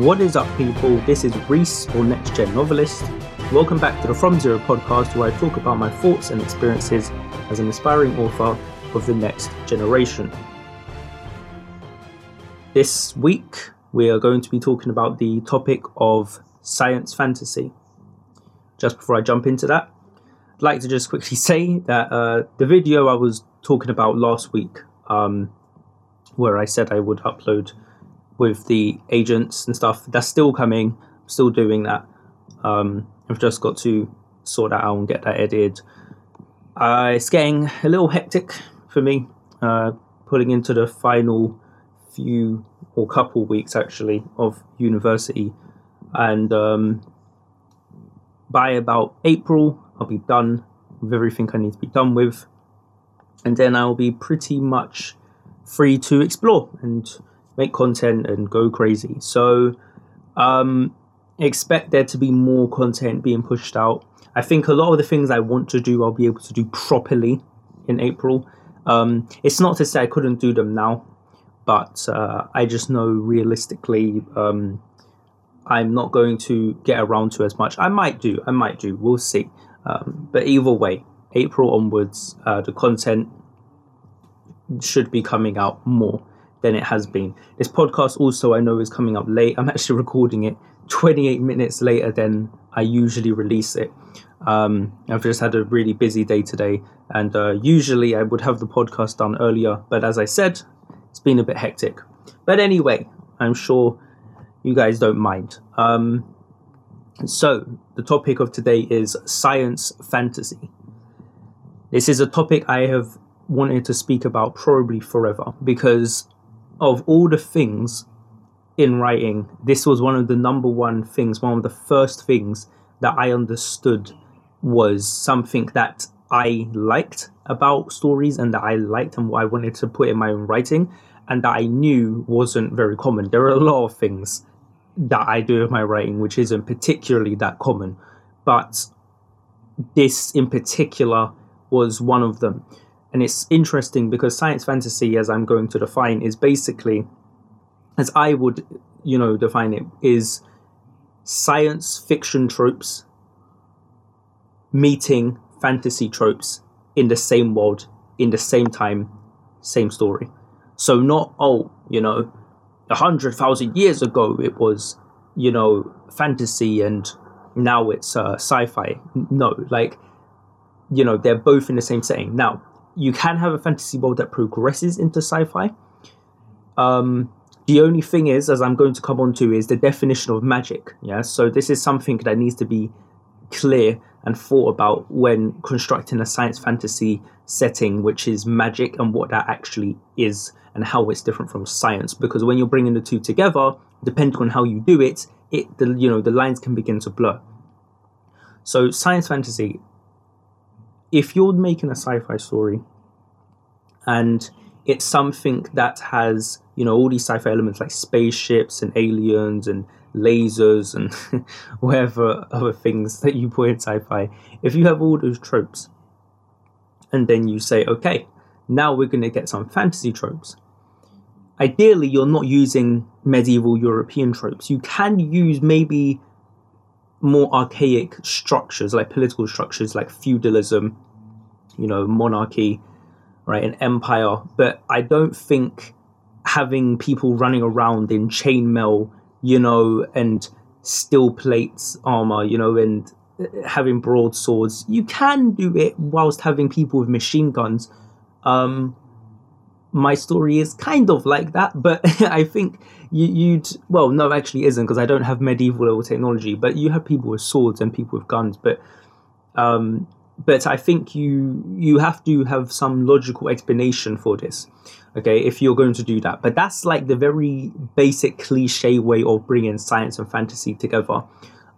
What is up, people? This is Reese, or Next Gen Novelist. Welcome back to the From Zero podcast, where I talk about my thoughts and experiences as an aspiring author of the next generation. This week, we are going to be talking about the topic of science fantasy. Just before I jump into that, I'd like to just quickly say that uh, the video I was talking about last week, um, where I said I would upload with the agents and stuff. That's still coming. I'm still doing that. Um, I've just got to sort that out and get that edited. Uh, it's getting a little hectic for me, uh, putting into the final few or couple weeks actually of university, and um, by about April, I'll be done with everything I need to be done with, and then I'll be pretty much free to explore and make content and go crazy. So um, expect there to be more content being pushed out. I think a lot of the things I want to do, I'll be able to do properly in April. Um, it's not to say I couldn't do them now, but uh, I just know realistically um, I'm not going to get around to as much. I might do, I might do, we'll see. Um, but either way, April onwards, uh, the content should be coming out more than it has been. This podcast also I know is coming up late. I'm actually recording it 28 minutes later than I usually release it. Um, I've just had a really busy day today, and uh, usually I would have the podcast done earlier, but as I said, it's been a bit hectic. But anyway, I'm sure you guys don't mind. Um, so, the topic of today is science fantasy. This is a topic I have wanted to speak about probably forever because of all the things in writing, this was one of the number one things, one of the first things that I understood was something that I liked about stories and that I liked and what I wanted to put in my own writing and that I knew wasn't very common. There are a lot of things that I do with my writing which isn't particularly that common, but this in particular was one of them. And it's interesting because science fantasy, as I'm going to define, is basically, as I would, you know, define it, is science fiction tropes meeting fantasy tropes in the same world, in the same time, same story. So not oh, you know, a hundred thousand years ago it was, you know, fantasy and now it's uh, sci-fi. No, like, you know, they're both in the same setting. Now, you can have a fantasy world that progresses into sci-fi. Um, the only thing is, as I'm going to come on to, is the definition of magic. Yeah, so this is something that needs to be clear and thought about when constructing a science fantasy setting, which is magic and what that actually is and how it's different from science. Because when you're bringing the two together, depending on how you do it, it the you know the lines can begin to blur. So science fantasy if you're making a sci-fi story and it's something that has you know all these sci-fi elements like spaceships and aliens and lasers and whatever other things that you put in sci-fi if you have all those tropes and then you say okay now we're going to get some fantasy tropes. Ideally you're not using medieval european tropes. You can use maybe more archaic structures, like political structures, like feudalism, you know, monarchy, right, an empire. But I don't think having people running around in chainmail, you know, and steel plates armor, you know, and uh, having broadswords, you can do it whilst having people with machine guns. Um, my story is kind of like that, but I think you, would well, no, actually isn't because I don't have medieval level technology. But you have people with swords and people with guns. But um, but I think you you have to have some logical explanation for this. Okay, if you're going to do that, but that's like the very basic cliche way of bringing science and fantasy together.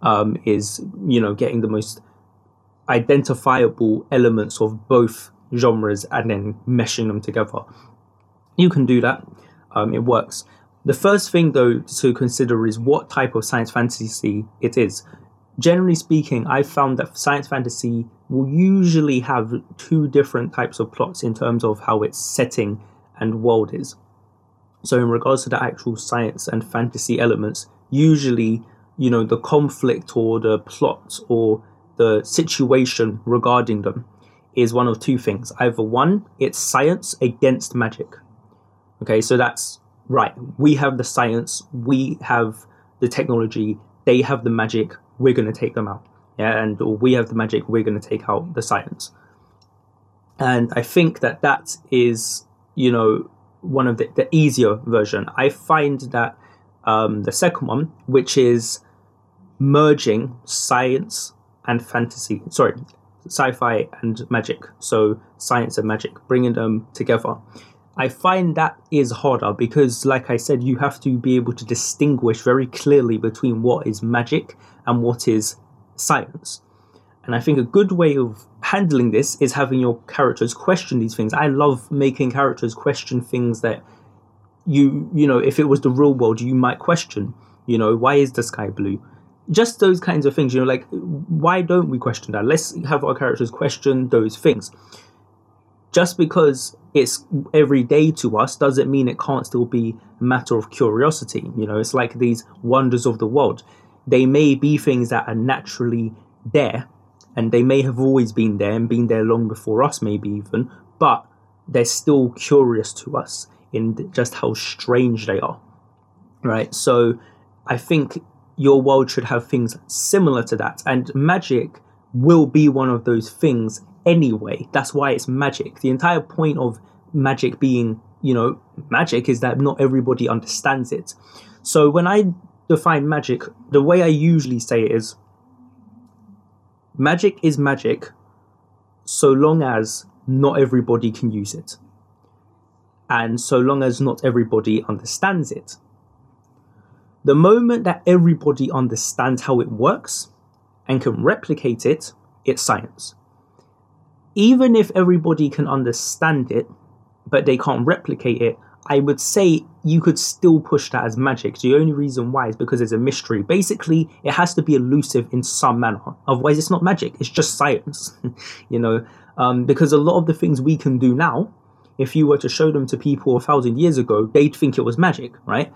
Um, is you know getting the most identifiable elements of both genres and then meshing them together you can do that. Um, it works. The first thing, though, to consider is what type of science fantasy it is. Generally speaking, I've found that science fantasy will usually have two different types of plots in terms of how its setting and world is. So, in regards to the actual science and fantasy elements, usually, you know, the conflict or the plot or the situation regarding them is one of two things. Either one, it's science against magic. Okay, so that's right. We have the science, we have the technology, they have the magic, we're going to take them out. Yeah, and we have the magic, we're going to take out the science. And I think that that is, you know, one of the, the easier version. I find that um, the second one, which is merging science and fantasy, sorry, sci-fi and magic. So science and magic, bringing them together. I find that is harder because, like I said, you have to be able to distinguish very clearly between what is magic and what is science. And I think a good way of handling this is having your characters question these things. I love making characters question things that you, you know, if it was the real world, you might question. You know, why is the sky blue? Just those kinds of things, you know, like why don't we question that? Let's have our characters question those things. Just because it's every day to us doesn't mean it can't still be a matter of curiosity. You know, it's like these wonders of the world. They may be things that are naturally there, and they may have always been there and been there long before us, maybe even, but they're still curious to us in just how strange they are. Right? So I think your world should have things similar to that, and magic will be one of those things anyway. That's why it's magic. The entire point of magic being, you know, magic is that not everybody understands it. So when I define magic, the way I usually say it is magic is magic so long as not everybody can use it. And so long as not everybody understands it. The moment that everybody understands how it works and can replicate it, it's science. Even if everybody can understand it, but they can't replicate it, I would say you could still push that as magic. The only reason why is because it's a mystery. Basically, it has to be elusive in some manner. Otherwise, it's not magic. It's just science. you know, um, because a lot of the things we can do now, if you were to show them to people a thousand years ago, they'd think it was magic, right?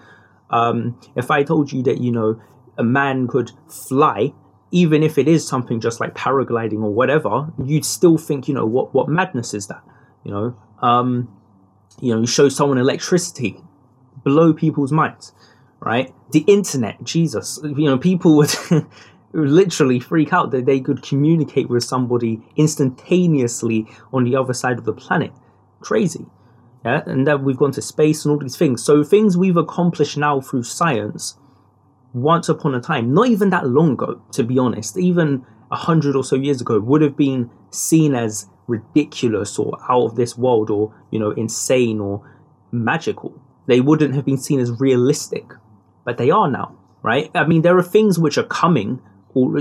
Um, if I told you that you know a man could fly, even if it is something just like paragliding or whatever, you'd still think, you know, what what madness is that? You know. Um, you know, you show someone electricity, blow people's minds, right? The internet, Jesus, you know, people would literally freak out that they could communicate with somebody instantaneously on the other side of the planet. Crazy. Yeah, and then we've gone to space and all these things. So things we've accomplished now through science, once upon a time, not even that long ago, to be honest, even a hundred or so years ago, would have been seen as ridiculous or out of this world or you know insane or magical. They wouldn't have been seen as realistic but they are now right? I mean there are things which are coming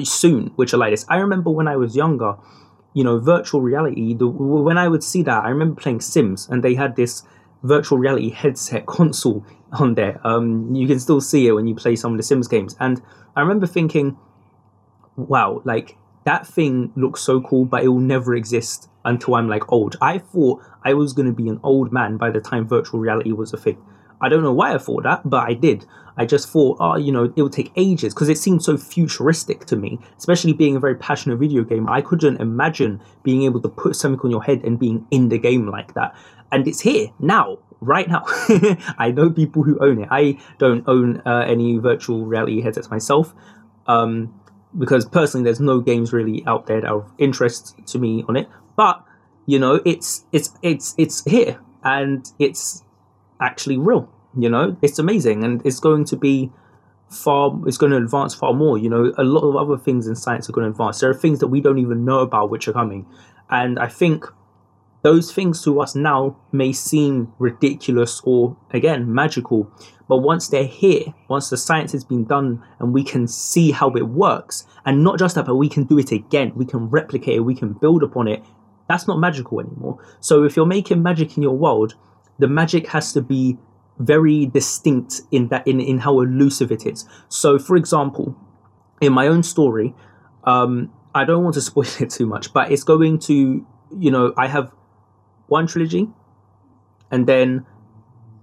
soon which are like this. I remember when i was younger you know virtual reality the, when i would see that i remember playing sims and they had this virtual reality headset console on there um, you can still see it when you play some of the sims games and i remember thinking wow like that thing looks so cool, but it will never exist until I'm like old. I thought I was going to be an old man by the time virtual reality was a thing. I don't know why I thought that, but I did. I just thought, oh, you know, it would take ages because it seemed so futuristic to me, especially being a very passionate video gamer. I couldn't imagine being able to put something on your head and being in the game like that. And it's here now, right now. I know people who own it. I don't own uh, any virtual reality headsets myself. Um, because personally there's no games really out there that are of interest to me on it but you know it's it's it's it's here and it's actually real you know? It's amazing and it's going to be far it's going to advance far more you know? A lot of other things in science are going to advance. There are things that we don't even know about which are coming. And i think those things to us now may seem ridiculous or again magical but once they're here, once the science has been done and we can see how it works, and not just that, but we can do it again, we can replicate it, we can build upon it, that's not magical anymore. So if you're making magic in your world, the magic has to be very distinct in that in, in how elusive it is. So for example, in my own story, um, I don't want to spoil it too much, but it's going to, you know, I have one trilogy, and then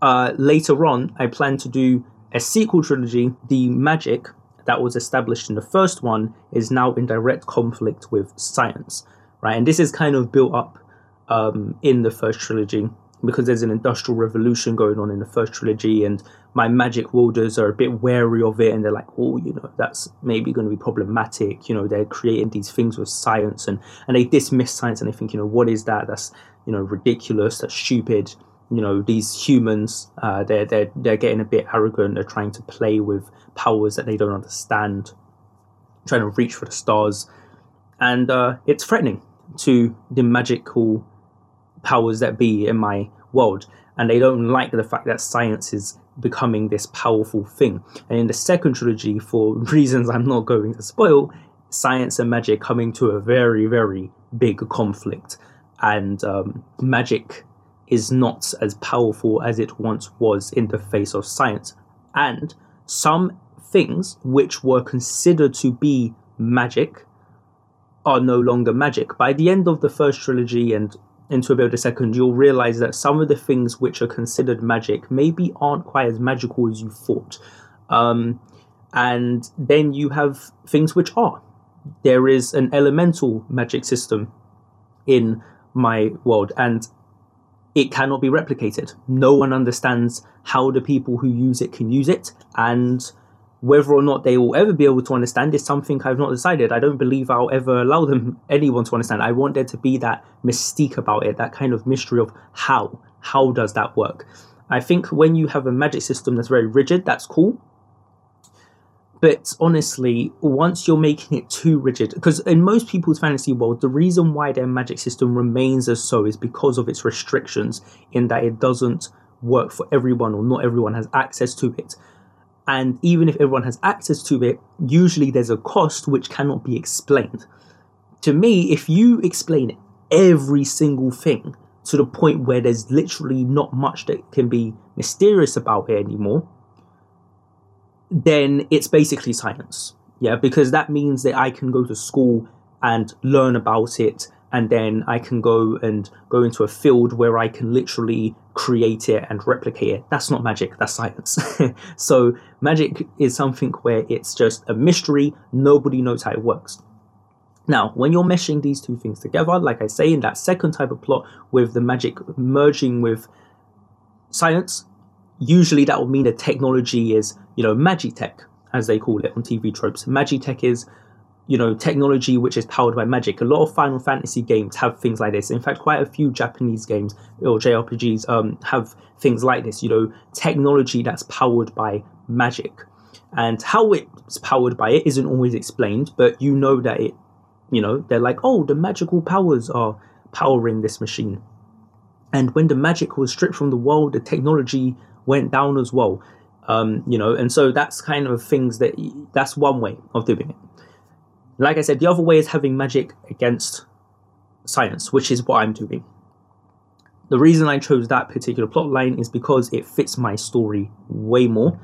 uh, later on, I plan to do a sequel trilogy, the magic that was established in the first one is now in direct conflict with science, right? And this is kind of built up um, in the first trilogy because there's an industrial revolution going on in the first trilogy, and my magic wielders are a bit wary of it, and they're like, oh, you know, that's maybe going to be problematic. You know, they're creating these things with science, and and they dismiss science, and they think, you know, what is that? That's you know ridiculous. That's stupid. You know, these humans, uh, they're they're they're getting a bit arrogant. They're trying to play with powers that they don't understand, trying to reach for the stars, and uh, it's threatening to the magical powers that be in my world. And they don't like the fact that science is becoming this powerful thing. And in the second trilogy, for reasons I'm not going to spoil, science and magic coming to a very, very big conflict. And um, magic is not as powerful as it once was in the face of science. And some things which were considered to be magic are no longer magic. By the end of the first trilogy and into a bit of the second, you'll realize that some of the things which are considered magic maybe aren't quite as magical as you thought. Um, and then you have things which are. There is an elemental magic system in my world, and it cannot be replicated. No one understands how the people who use it can use it, and whether or not they will ever be able to understand is something I've not decided. I don't believe I'll ever allow them anyone to understand. I want there to be that mystique about it, that kind of mystery of how. How does that work? I think when you have a magic system that's very rigid, that's cool. But honestly, once you're making it too rigid, because in most people's fantasy world, the reason why their magic system remains as so is because of its restrictions, in that it doesn't work for everyone or not everyone has access to it. And even if everyone has access to it, usually there's a cost which cannot be explained. To me, if you explain every single thing to the point where there's literally not much that can be mysterious about it anymore, then it's basically science. Yeah, because that means that I can go to school and learn about it and then I can go and go into a field where I can literally create it and replicate it. That's not magic, that's science. so, magic is something where it's just a mystery, nobody knows how it works. Now, when you're meshing these two things together, like I say in that second type of plot with the magic merging with science, usually that would mean the technology is, you know, magitech, as they call it on TV tropes. Magitech is you know, technology which is powered by magic. A lot of Final Fantasy games have things like this. In fact, quite a few Japanese games or JRPGs um, have things like this. You know, technology that's powered by magic, and how it's powered by it isn't always explained, but you know that it, you know, they're like, oh, the magical powers are powering this machine, and when the magic was stripped from the world, the technology went down as well. Um, you know, and so that's kind of things that that's one way of doing it. Like I said, the other way is having magic against science, which is what I'm doing. The reason I chose that particular plot line is because it fits my story way more,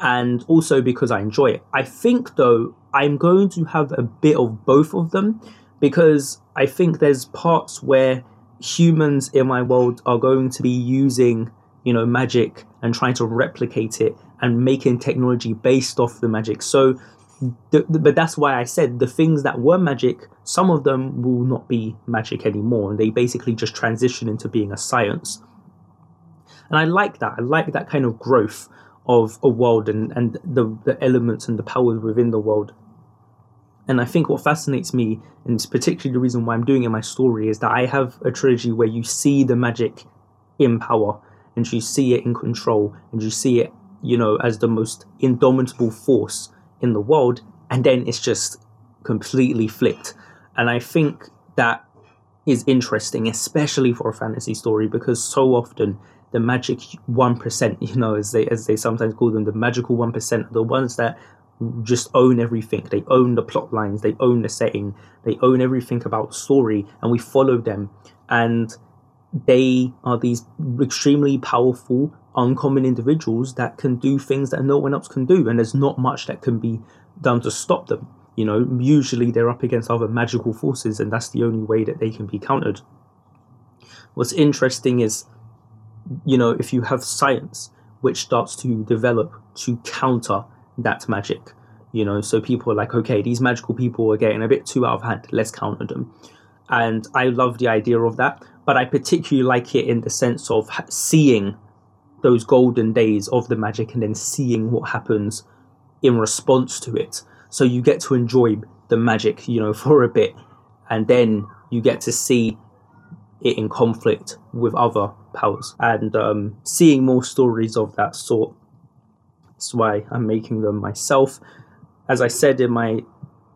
and also because I enjoy it. I think, though, I'm going to have a bit of both of them because I think there's parts where humans in my world are going to be using, you know, magic and trying to replicate it and making technology based off the magic. So the, the, but that's why I said the things that were magic, some of them will not be magic anymore, and they basically just transition into being a science. And I like that. I like that kind of growth of a world and, and the, the elements and the powers within the world. And I think what fascinates me, and it's particularly the reason why I'm doing in my story, is that I have a trilogy where you see the magic in power, and you see it in control, and you see it, you know, as the most indomitable force in the world, and then it's just completely flipped. And I think that is interesting, especially for a fantasy story, because so often the magic one percent, you know, as they as they sometimes call them, the magical one percent, the ones that just own everything. They own the plot lines, they own the setting, they own everything about story, and we follow them. And they are these extremely powerful uncommon individuals that can do things that no one else can do, and there's not much that can be done to stop them. You know, usually they're up against other magical forces, and that's the only way that they can be countered. What's interesting is, you know, if you have science, which starts to develop to counter that magic. You know, so people are like, okay, these magical people are getting a bit too out of hand. Let's counter them. And I love the idea of that, but I particularly like it in the sense of seeing those golden days of the magic and then seeing what happens in response to it. So you get to enjoy the magic, you know, for a bit, and then you get to see it in conflict with other powers and um, seeing more stories of that sort. That's why I'm making them myself. As I said in my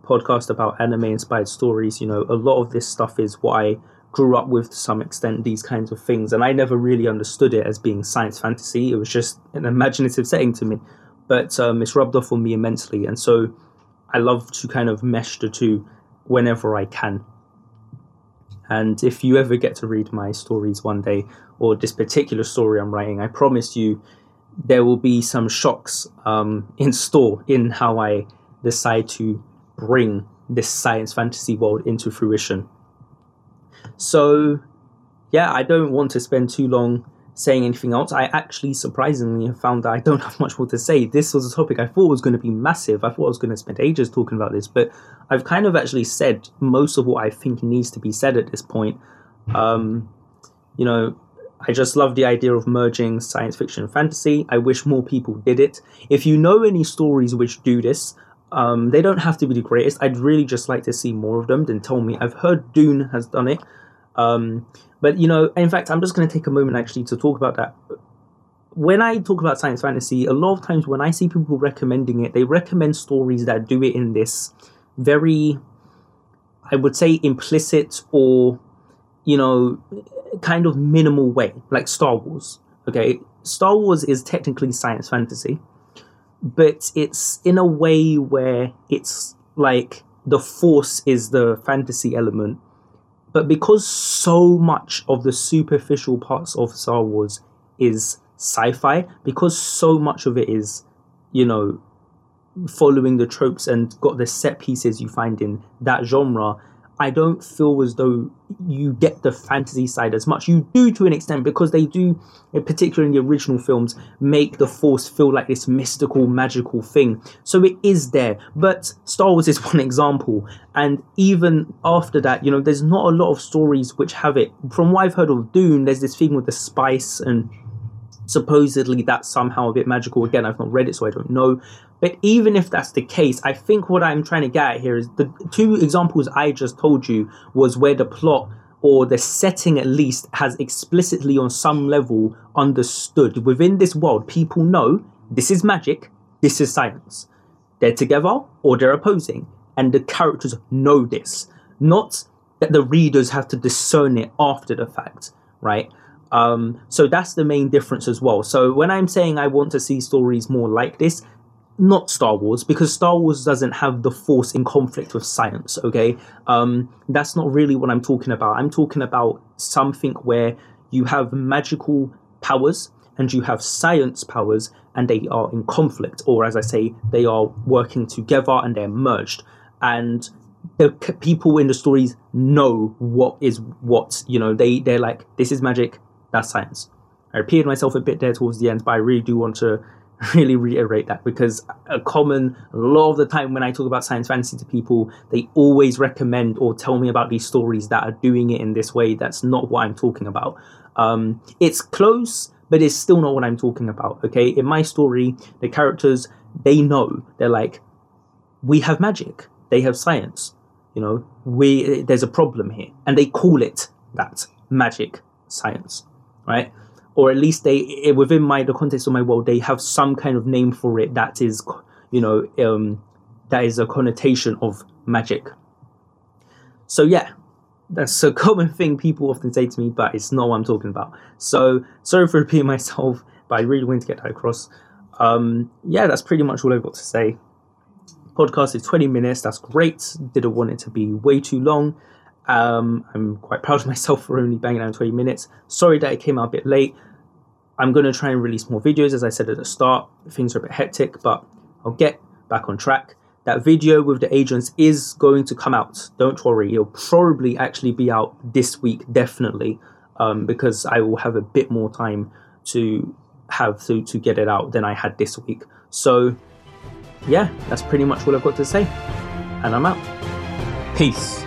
podcast about anime inspired stories, you know, a lot of this stuff is what I grew up with to some extent, these kinds of things. And I never really understood it as being science fantasy. It was just an imaginative setting to me. But um, it's rubbed off on me immensely. And so I love to kind of mesh the two whenever I can. And if you ever get to read my stories one day, or this particular story I'm writing, I promise you there will be some shocks um, in store in how I decide to bring this science fantasy world into fruition. So, yeah, I don't want to spend too long saying anything else. I actually surprisingly found that I don't have much more to say. This was a topic I thought was going to be massive. I thought I was going to spend ages talking about this, but I've kind of actually said most of what I think needs to be said at this point. Um, you know, I just love the idea of merging science fiction and fantasy. I wish more people did it. If you know any stories which do this, um, they don't have to be the greatest. I'd really just like to see more of them than tell me. I've heard Dune has done it. Um, but you know, in fact, I'm just going to take a moment actually to talk about that. When I talk about science fantasy, a lot of times when I see people recommending it, they recommend stories that do it in this very, I would say, implicit or, you know, kind of minimal way, like Star Wars. Okay, Star Wars is technically science fantasy, but it's in a way where it's like the Force is the fantasy element but because so much of the superficial parts of Star Wars is sci-fi, because so much of it is, you know, following the tropes and got the set pieces you find in that genre, I don't feel as though you get the fantasy side as much. You do to an extent because they do, particularly in the original films, make the Force feel like this mystical, magical thing. So it is there. But Star Wars is one example. And even after that, you know, there's not a lot of stories which have it. From what I've heard of Dune, there's this thing with the spice and supposedly that's somehow a bit magical. Again, I've not read it, so I don't know. But even if that's the case, I think what I'm trying to get at here is the two examples I just told you was where the plot or the setting at least has explicitly on some level understood within this world people know this is magic this is science they're together or they're opposing and the characters know this not that the readers have to discern it after the fact right um, so that's the main difference as well so when i'm saying i want to see stories more like this not Star Wars because Star Wars doesn't have the Force in conflict with science. Okay, um, that's not really what I'm talking about. I'm talking about something where you have magical powers and you have science powers, and they are in conflict, or as I say, they are working together and they're merged. And the people in the stories know what is what. You know, they they're like, this is magic, that's science. I repeated myself a bit there towards the end, but I really do want to really reiterate that because a common a lot of the time when I talk about science fantasy to people, they always recommend or tell me about these stories that are doing it in this way. That's not what I'm talking about. Um, it's close, but it's still not what I'm talking about. Okay, in my story, the characters they know they're like, we have magic, they have science. You know, we there's a problem here, and they call it that magic science, right? or at least they within my the context of my world they have some kind of name for it that is you know um, that is a connotation of magic. So yeah that's a common thing people often say to me but it's not what i'm talking about. So sorry for repeating myself but i really want to get that across. Um, yeah that's pretty much all i've got to say. Podcast is 20 minutes. That's great. Didn't want it to be way too long um, I'm quite proud of myself for only banging out 20 minutes. Sorry that it came out a bit late. I'm going to try and release more videos, as I said at the start. Things are a bit hectic, but I'll get back on track. That video with the agents is going to come out. Don't worry, it'll probably actually be out this week, definitely, um, because I will have a bit more time to have to, to get it out than I had this week. So, yeah, that's pretty much all I've got to say. And I'm out. Peace.